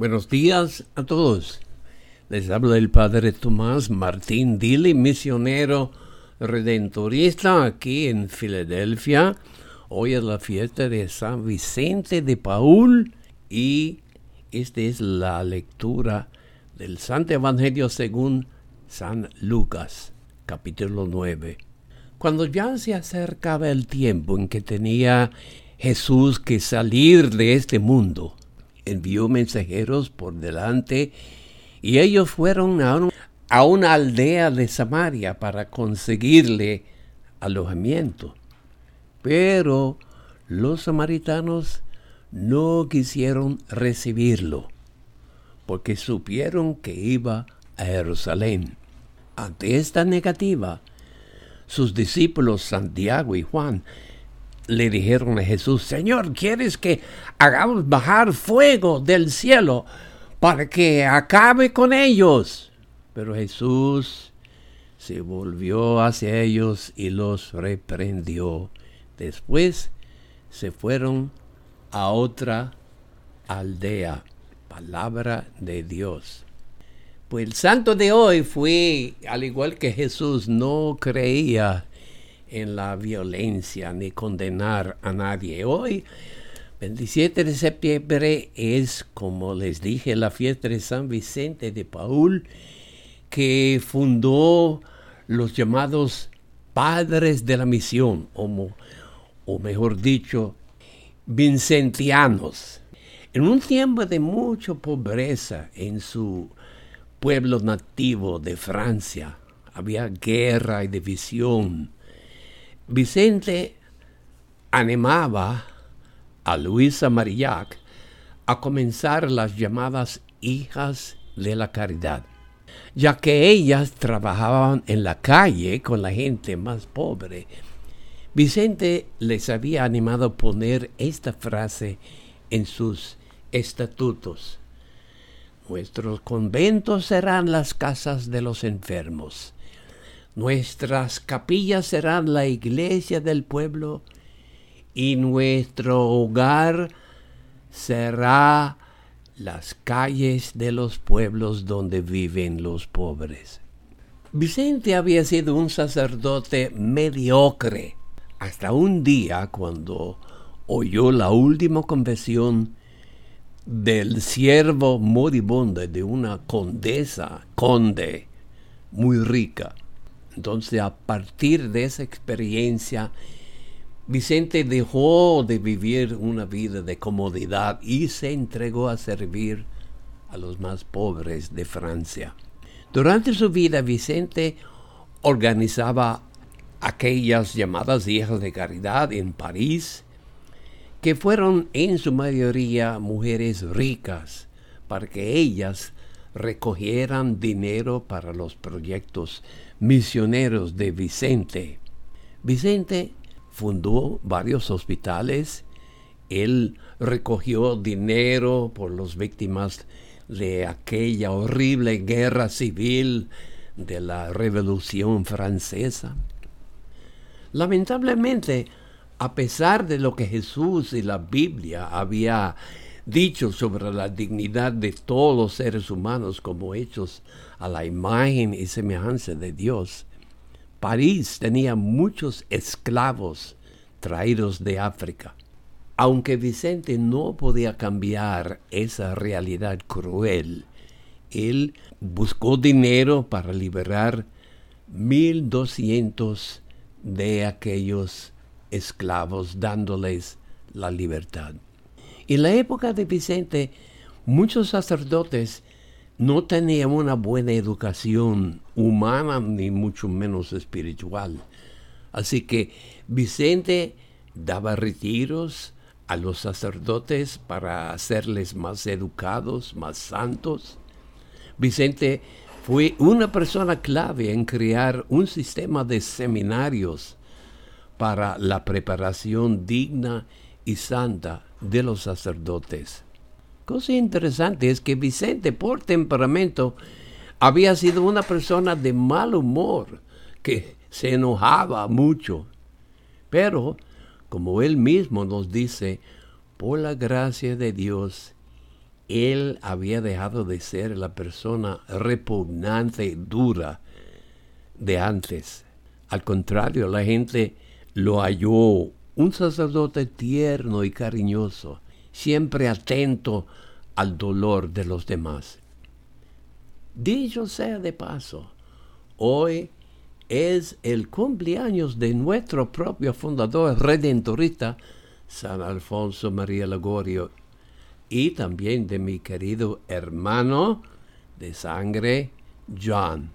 Buenos días a todos. Les habla el Padre Tomás Martín Dili, misionero redentorista aquí en Filadelfia. Hoy es la fiesta de San Vicente de Paul y esta es la lectura del Santo Evangelio según San Lucas, capítulo 9. Cuando ya se acercaba el tiempo en que tenía Jesús que salir de este mundo, envió mensajeros por delante y ellos fueron a, una aldea de Samaria para conseguirle alojamiento. Pero los samaritanos no quisieron recibirlo porque supieron que iba a Jerusalén. Ante esta negativa, sus discípulos Santiago y Juan le dijeron a Jesús, Señor, ¿quieres que hagamos bajar fuego del cielo para que acabe con ellos? Pero Jesús se volvió hacia ellos y los reprendió. Después se fueron a otra aldea. Palabra de Dios. Pues el santo de hoy fue, al igual que Jesús, no creía en la violencia ni condenar a nadie. Hoy, 27 de septiembre, es, como les dije, la fiesta de San Vicente de Paul, que fundó los llamados padres de la misión, o, o mejor dicho, vincentianos. En un tiempo de mucha pobreza en su pueblo nativo de Francia, había guerra y división Vicente animaba a Luisa Marillac a comenzar las llamadas hijas de la caridad, ya que ellas trabajaban en la calle con la gente más pobre. Vicente les había animado a poner esta frase en sus estatutos. Nuestros conventos serán las casas de los enfermos Nuestras capillas serán la iglesia del pueblo y nuestro hogar será las calles de los pueblos donde viven los pobres. Vicente había sido un sacerdote mediocre hasta un día cuando oyó la última confesión del siervo moribundo de una condesa, conde, muy rica. Entonces, a partir de esa experiencia, Vicente dejó de vivir una vida de comodidad y se entregó a servir a los más pobres de Francia. Durante su vida, Vicente organizaba aquellas llamadas hijas de caridad en París, que fueron en su mayoría mujeres ricas, para que ellas recogieran dinero para los proyectos misioneros de Vicente. Vicente fundó varios hospitales, él recogió dinero por las víctimas de aquella horrible guerra civil de la Revolución Francesa. Lamentablemente, a pesar de lo que Jesús y la Biblia había dicho sobre la dignidad de todos los seres humanos como hechos a la imagen y semejanza de Dios. París tenía muchos esclavos traídos de África. Aunque Vicente no podía cambiar esa realidad cruel, él buscó dinero para liberar 1200 de aquellos esclavos, dándoles la libertad. En la época de Vicente, muchos sacerdotes no tenían una buena educación humana ni mucho menos espiritual. Así que Vicente daba retiros a los sacerdotes para hacerles más educados, más santos. Vicente fue una persona clave en crear un sistema de seminarios para la preparación digna y santa de los sacerdotes. Cosa interesante es que Vicente, por temperamento, había sido una persona de mal humor, que se enojaba mucho. Pero, como él mismo nos dice, por la gracia de Dios él había dejado de ser la persona repugnante y dura de antes. Al contrario, la gente lo halló un sacerdote tierno y cariñoso, siempre atento al dolor de los demás. Dicho sea de paso, hoy es el cumpleaños de nuestro propio fundador redentorista, San Alfonso María Lagorio, y también de mi querido hermano de sangre, John.